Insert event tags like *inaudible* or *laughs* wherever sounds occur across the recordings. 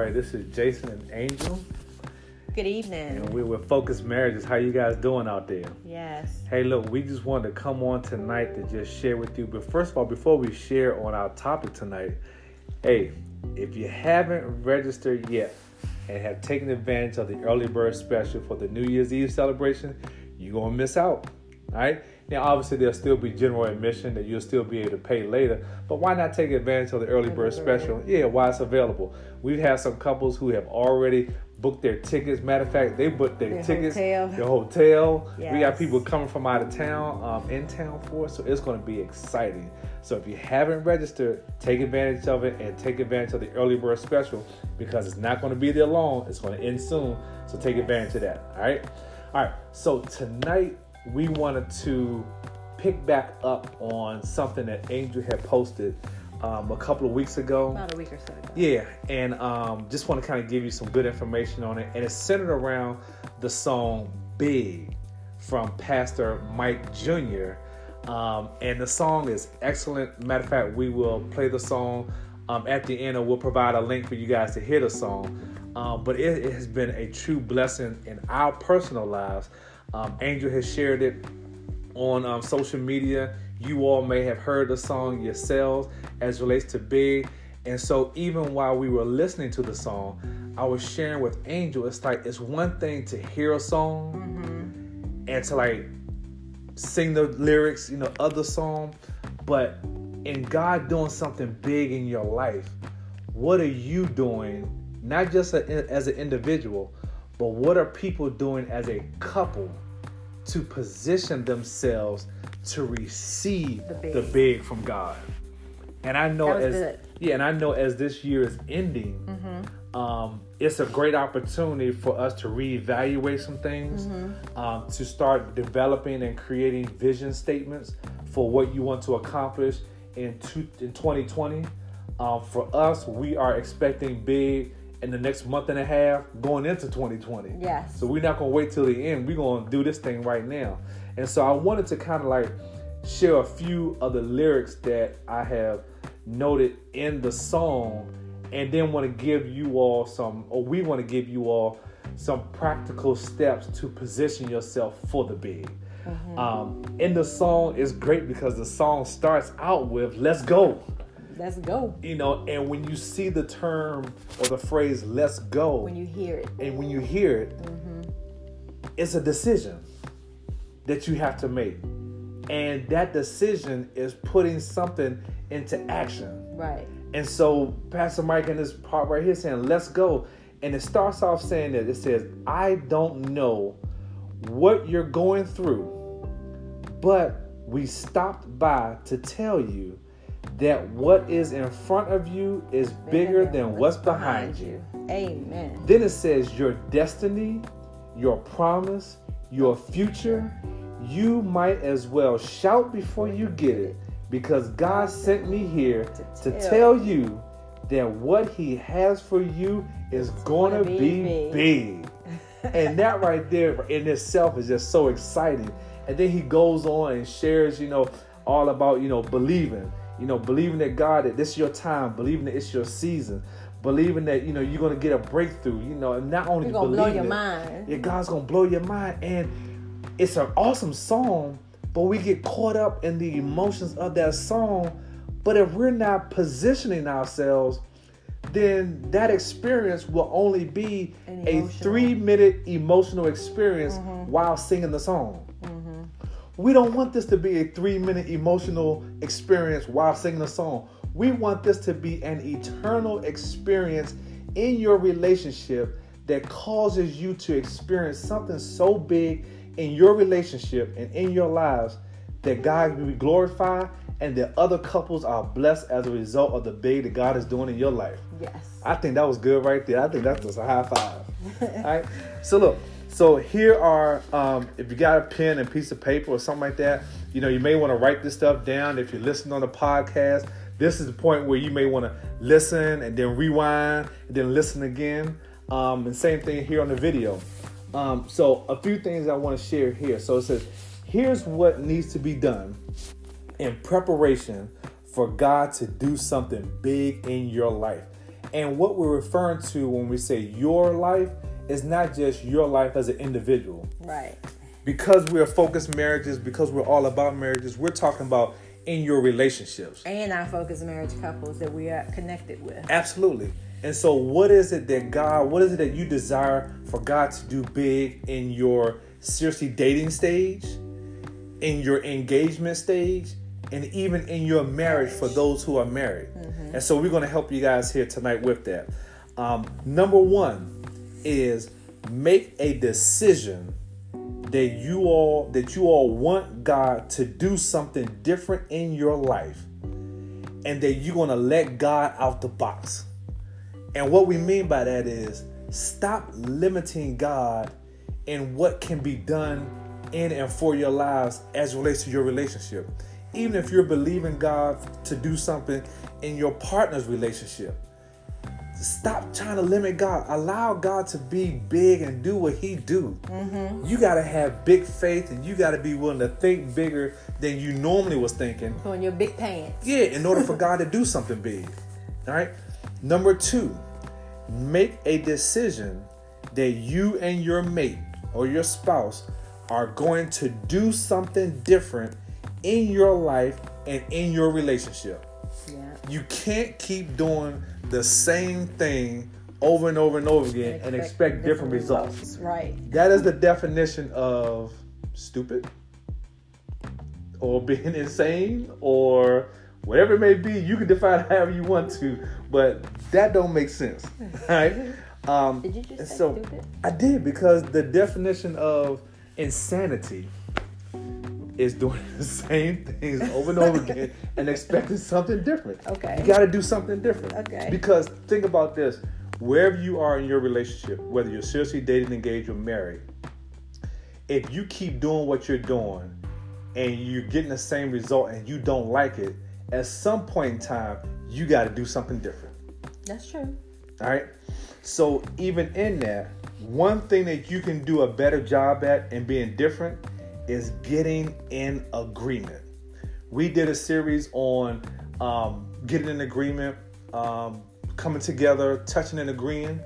right, this is Jason and Angel, Good evening. and we're with Focus Marriages. How you guys doing out there? yes. Hey, look, we just wanted to come on tonight to just share with you. But first of all, before we share on our topic tonight, hey, if you haven't registered yet and have taken advantage of the early bird special for the New Year's Eve celebration, you're gonna miss out. All right. Now, obviously, there'll still be general admission that you'll still be able to pay later, but why not take advantage of the early bird special? Yeah, while it's available. We've had some couples who have already booked their tickets. Matter of fact, they booked their Their tickets, hotel. their hotel. We got people coming from out of town, um, in town for it, so it's going to be exciting. So if you haven't registered, take advantage of it and take advantage of the early bird special because it's not going to be there long. It's going to end soon, so take advantage of that. All right, all right. So tonight we wanted to pick back up on something that Angel had posted um, a couple of weeks ago. About a week or so ago. Yeah, and um, just want to kind of give you some good information on it. And it's centered around the song Big from Pastor Mike Jr. Um, and the song is excellent. Matter of fact, we will play the song um, at the end, and we'll provide a link for you guys to hear the song. Um, but it, it has been a true blessing in our personal lives. Um, Angel has shared it on um, social media. You all may have heard the song yourselves as relates to Big. And so, even while we were listening to the song, I was sharing with Angel, it's like it's one thing to hear a song and to like sing the lyrics, you know, of the song, but in God doing something big in your life, what are you doing, not just a, as an individual, but what are people doing as a couple to position themselves to receive The the big. big, from God? And I know as good. yeah, and I know as this year is ending, um, it's a great opportunity for us to reevaluate some things, um, to start developing and creating vision statements for what you want to accomplish in two, in 2020. Um, for us, we are expecting big in the next month and a half going into 2020. Yes. So we're not gonna wait till the end. We're gonna do this thing right now. And so I wanted to kind of like share a few of the lyrics that I have noted in the song, and then want to give you all some, or we want to give you all some practical steps to position yourself for the big. Um, in the song is great because the song starts out with "Let's go." Let's go. You know, and when you see the term or the phrase "Let's go," When you hear it. and when you hear it, mm-hmm. it's a decision that you have to make. And that decision is putting something into action. Right. And so Pastor Mike in this part right here saying, let's go. And it starts off saying that it says, I don't know what you're going through, but we stopped by to tell you that what is in front of you is bigger than what's behind you. Amen. Then it says your destiny, your promise, your future. You might as well shout before you get it because God sent me here to tell you that what He has for you is going to be big. and that right there in itself is just so exciting. And then he goes on and shares, you know, all about, you know, believing, you know, believing that God, that this is your time, believing that it's your season, believing that, you know, you're going to get a breakthrough, you know, and not only You're gonna blow your it, mind. yeah, God's gonna blow your mind. And it's an awesome song, but we get caught up in the emotions of that song. But if we're not positioning ourselves, then that experience will only be a three minute emotional experience mm-hmm. while singing the song. We don't want this to be a three minute emotional experience while singing a song. We want this to be an eternal experience in your relationship that causes you to experience something so big in your relationship and in your lives that God will be glorified and that other couples are blessed as a result of the big that God is doing in your life. Yes. I think that was good right there. I think that's just a high five. *laughs* All right. So look. So here are, um, if you got a pen and piece of paper or something like that, you know, you may want to write this stuff down. If you're listening on the podcast, this is the point where you may want to listen and then rewind and then listen again. Um, and same thing here on the video. Um, so a few things I want to share here. So it says, here's what needs to be done in preparation for God to do something big in your life. And what we're referring to when we say your life is not just your life as an individual. Right. Because we're focused marriages, because we're all about marriages, we're talking about in your relationships. And our focused marriage couples that we are connected with. Absolutely. And so, what is it that God, what is it that you desire for God to do big in your seriously dating stage, in your engagement stage, and even in your marriage for those who are married? And so, we're going to help you guys here tonight with that. Um, number one is make a decision that you all that you all want God to do something different in your life and that you're going to let God out the box. And what we mean by that is stop limiting God in what can be done in and for your lives as relates to your relationship. Even if you're believing God to do something in your partner's relationship, stop trying to limit God. Allow God to be big and do what He do. Mm-hmm. You got to have big faith, and you got to be willing to think bigger than you normally was thinking. On your big pants. Yeah, in order for God to do something big. All right. Number two, make a decision that you and your mate or your spouse are going to do something different in your life and in your relationship. You can't keep doing the same thing over and over and over again and expect different results. Right. That is the definition of stupid or *laughs* being insane or whatever it may be. You can define it however you want to, but that don't make sense. *laughs* Right? Um, Did you just say so stupid? I did because the definition of insanity is doing *laughs* the same things over and over again *laughs* and expecting something different. Okay. You got to do something different. Okay. Because think about this wherever you are in your relationship, whether you're seriously dating, engaged, or married, if you keep doing what you're doing and you're getting the same result and you don't like it, at some point in time, you got to do something different. That's true. All right. So even in that, one thing that you can do a better job at and being different is getting in agreement. We did a series on um, getting in agreement, um, coming together, touching and agreeing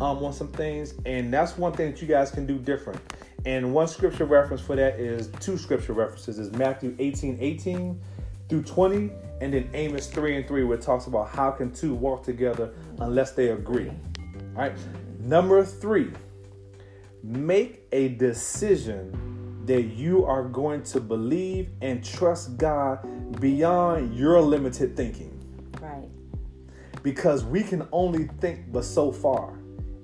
um, on some things, and that's one thing that you guys can do different. And one scripture reference for that is two scripture references is Matthew 18, 18 through 20, and then Amos 3 and 3, where it talks about how can two walk together unless they agree. All right. Number three, make a decision that you are going to believe and trust God beyond your limited thinking. Right. Because we can only think but so far.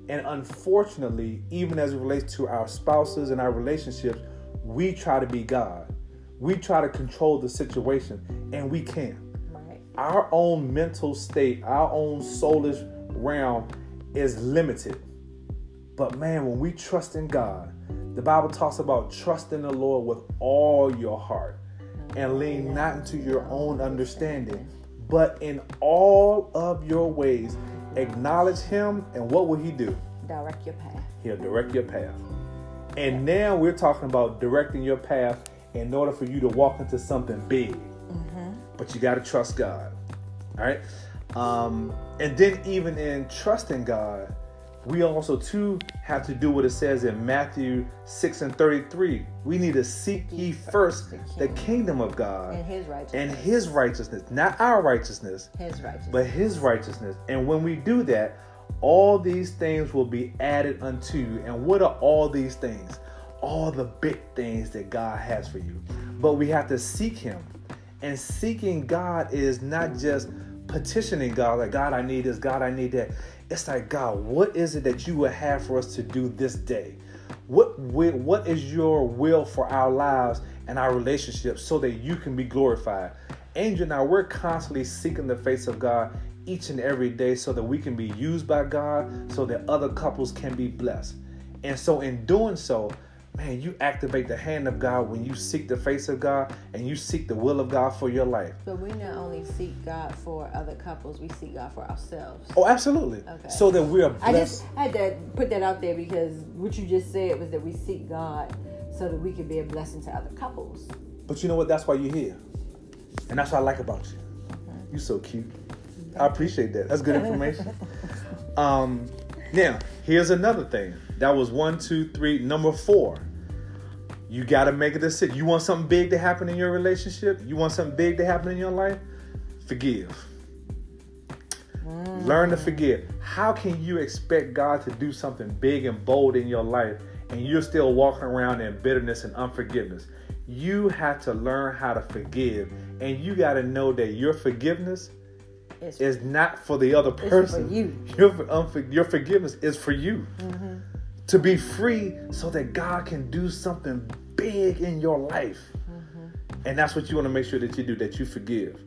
And unfortunately, even as it relates to our spouses and our relationships, we try to be God. We try to control the situation, and we can't Right. our own mental state, our own soulish realm is limited. But man, when we trust in God, the Bible talks about trusting the Lord with all your heart and lean not into your own understanding, but in all of your ways acknowledge Him, and what will He do? Direct your path. He'll direct your path. And now we're talking about directing your path in order for you to walk into something big. But you got to trust God. All right. Um, and then, even in trusting God, we also too have to do what it says in Matthew 6 and 33. We need to seek ye first the kingdom of God And his righteousness. and his righteousness, not our righteousness, his righteousness. but his righteousness. And when we do that, all these things will be added unto you. And what are all these things? All the big things that God has for you. But we have to seek him. And seeking God is not just petitioning God, like, God, I need this, God, I need that. It's like, God, what is it that you would have for us to do this day? What what is your will for our lives and our relationships so that you can be glorified? Angel I, we're constantly seeking the face of God each and every day so that we can be used by God, so that other couples can be blessed. And so, in doing so, man, you activate the hand of God when you seek the face of God and you seek the will of God for your life. But we not only seek God for other couples, we seek God for ourselves. Oh, absolutely. Okay. So that we are blessed. I just had to put that out there because what you just said was that we seek God so that we can be a blessing to other couples. But you know what? That's why you're here. And that's what I like about you. You're so cute. I appreciate that. That's good information. *laughs* Um, now, here's another thing. That was one, two, three. Number four. You got to make a decision. You want something big to happen in your relationship? You want something big to happen in your life? Forgive. Mm. Learn to forgive. How can you expect God to do something big and bold in your life and you're still walking around in bitterness and unforgiveness? You have to learn how to forgive. And you got to know that your forgiveness it's, is not for the other person. you. Your, your forgiveness is for you. Mm-hmm. To be free so that God can do something big in your life. Mm-hmm. And that's what you want to make sure that you do, that you forgive.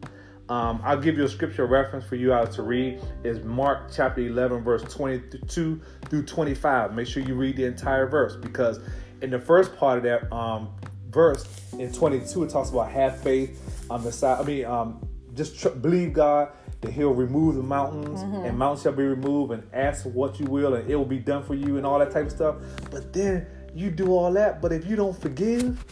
Um, I'll give you a scripture reference for you out to read. Is Mark chapter 11, verse 22 through 25. Make sure you read the entire verse because in the first part of that um, verse, in 22, it talks about have faith on the side. I mean, um, just tr- believe God that He'll remove the mountains mm-hmm. and mountains shall be removed and ask what you will and it will be done for you and all that type of stuff. But then you do all that, but if you don't forgive,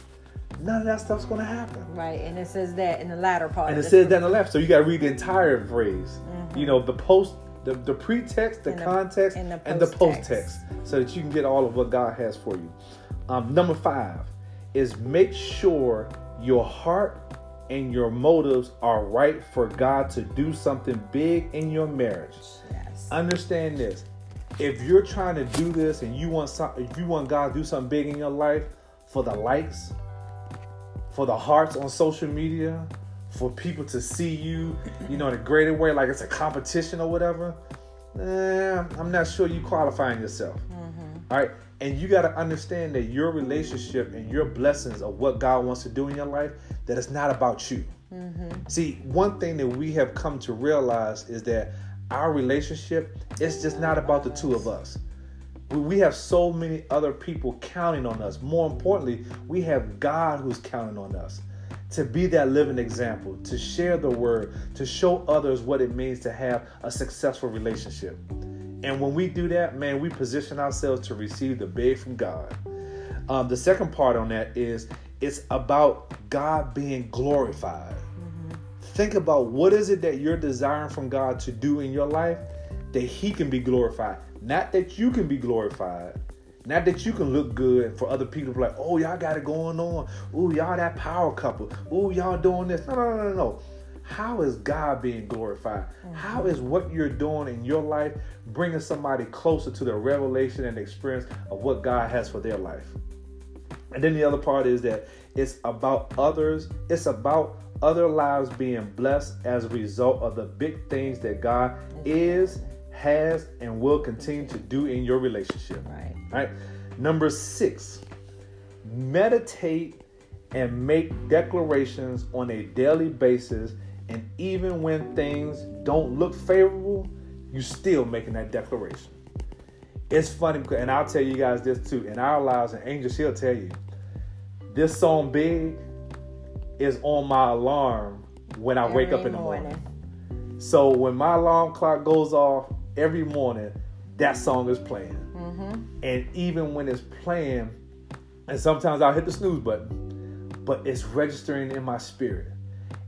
none of that stuff's going to happen. Right, and it says that in the latter part. And it says that in the left, so you got to read the entire phrase. Mm-hmm. You know, the post, the, the pretext, the, the context, and the, and the post-text, so that you can get all of what God has for you. Um, number five is make sure your heart and your motives are right for God to do something big in your marriage. Yes. Understand this. If you're trying to do this and you want some, if you want God to do something big in your life for the likes, for the hearts on social media, for people to see you, you know, in a greater way, like it's a competition or whatever, eh, I'm not sure you qualifying yourself. Mm-hmm. All right. And you got to understand that your relationship and your blessings of what God wants to do in your life, that it's not about you. Mm-hmm. See, one thing that we have come to realize is that our relationship is just not about the two of us we have so many other people counting on us. More importantly, we have God who's counting on us to be that living example, to share the word, to show others what it means to have a successful relationship. And when we do that, man, we position ourselves to receive the big from God. Um, the second part on that is it's about God being glorified. Mm-hmm. Think about what is it that you're desiring from God to do in your life that He can be glorified. Not that you can be glorified. Not that you can look good for other people to be like, oh, y'all got it going on. Ooh, y'all that power couple. Ooh, y'all doing this. No, no, no, no, no. How is God being glorified? Mm-hmm. How is what you're doing in your life bringing somebody closer to the revelation and experience of what God has for their life? And then the other part is that it's about others, it's about other lives being blessed as a result of the big things that God is has, and will continue to do in your relationship. Right. Right. Number six, meditate and make declarations on a daily basis. And even when things don't look favorable, you're still making that declaration. It's funny, and I'll tell you guys this too. In our lives, and Angel, she'll tell you, this song "Big" is on my alarm when I Every wake up in the morning. morning. So when my alarm clock goes off, every morning that song is playing. Mm-hmm. And even when it's playing, and sometimes I'll hit the snooze button, but it's registering in my spirit.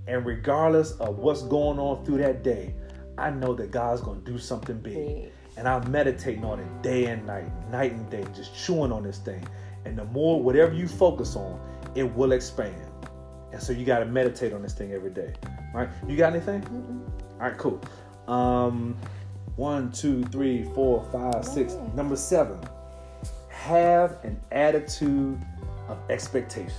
And regardless of what's going on through that day, I know that God's going to do something big. And I'm meditating on it day and night, night and day, just chewing on this thing. And the more, whatever you focus on, it will expand. And so you got to meditate on this thing every day. All right? You got anything? Mm-hmm. All right, cool. Um, one, two, three, four, five, six. Number seven, have an attitude of expectation.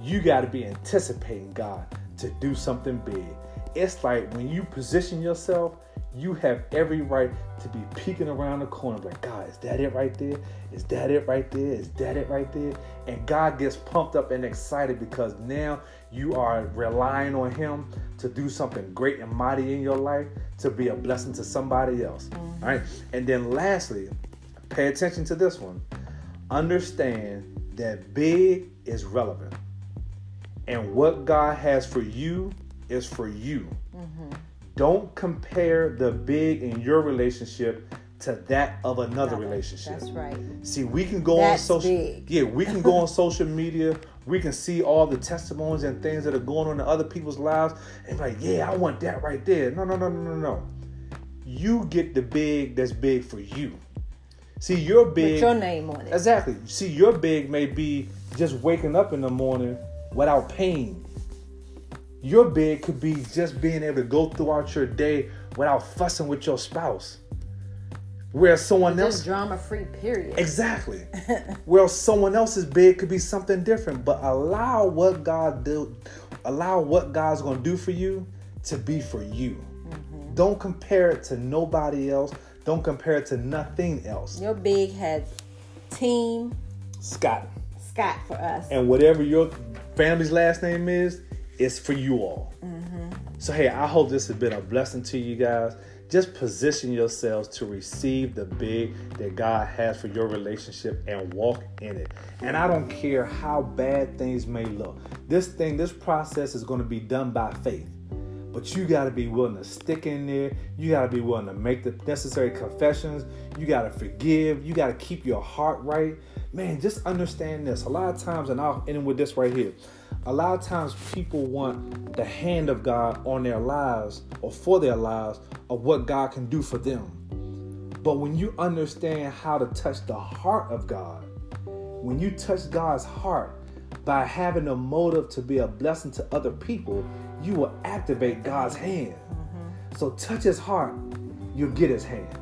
You got to be anticipating God to do something big. It's like when you position yourself you have every right to be peeking around the corner like, God, is that it right there? Is that it right there? Is that it right there? And God gets pumped up and excited because now you are relying on Him to do something great and mighty in your life to be a blessing to somebody else. Mm-hmm. Right? And then lastly, pay attention to this one. Understand that big is relevant. And what God has for you is for you. Mm-hmm. Don't compare the big in your relationship to that of another relationship. That's right. See, we can go That's on social big. Yeah, we can go on social media. We can see all the testimonies and things that are going on in other people's lives and like, yeah, I want that right there. No, no, no, no, no, no. you get the big that's big for you. See, your big. With your name on it. Exactly. See, your big may be just waking up in the morning without pain. Your big could be just being able to go throughout your day without fussing with your spouse. Where someone Just else drama free, period. Exactly. *laughs* well, someone else's big could be something different, but allow what God do, allow what God's gonna do for you to be for you. Mm-hmm. Don't compare it to nobody else. Don't compare it to nothing else. Your big has Team Scott, Scott for us. and whatever your family's last name is, it's for you all. Mm-hmm. So hey, I hope this has been a blessing to you guys. Just position yourselves to receive the big that God has for your relationship and walk in it. And I don't care how bad things may look. This thing, this process is going to be done by faith. But you got to be willing to stick in there. You got to be willing to make the necessary confessions. You got to forgive. You got to keep your heart right. Man, just understand this. A lot of times, and I'll end with this right here. A lot of times, people want the hand of God on their lives or for their lives of what God can do for them. But when you understand how to touch the heart of God, when you touch God's heart by having a motive to be a blessing to other people, you will activate God's hand. So touch his heart, you'll get his hand.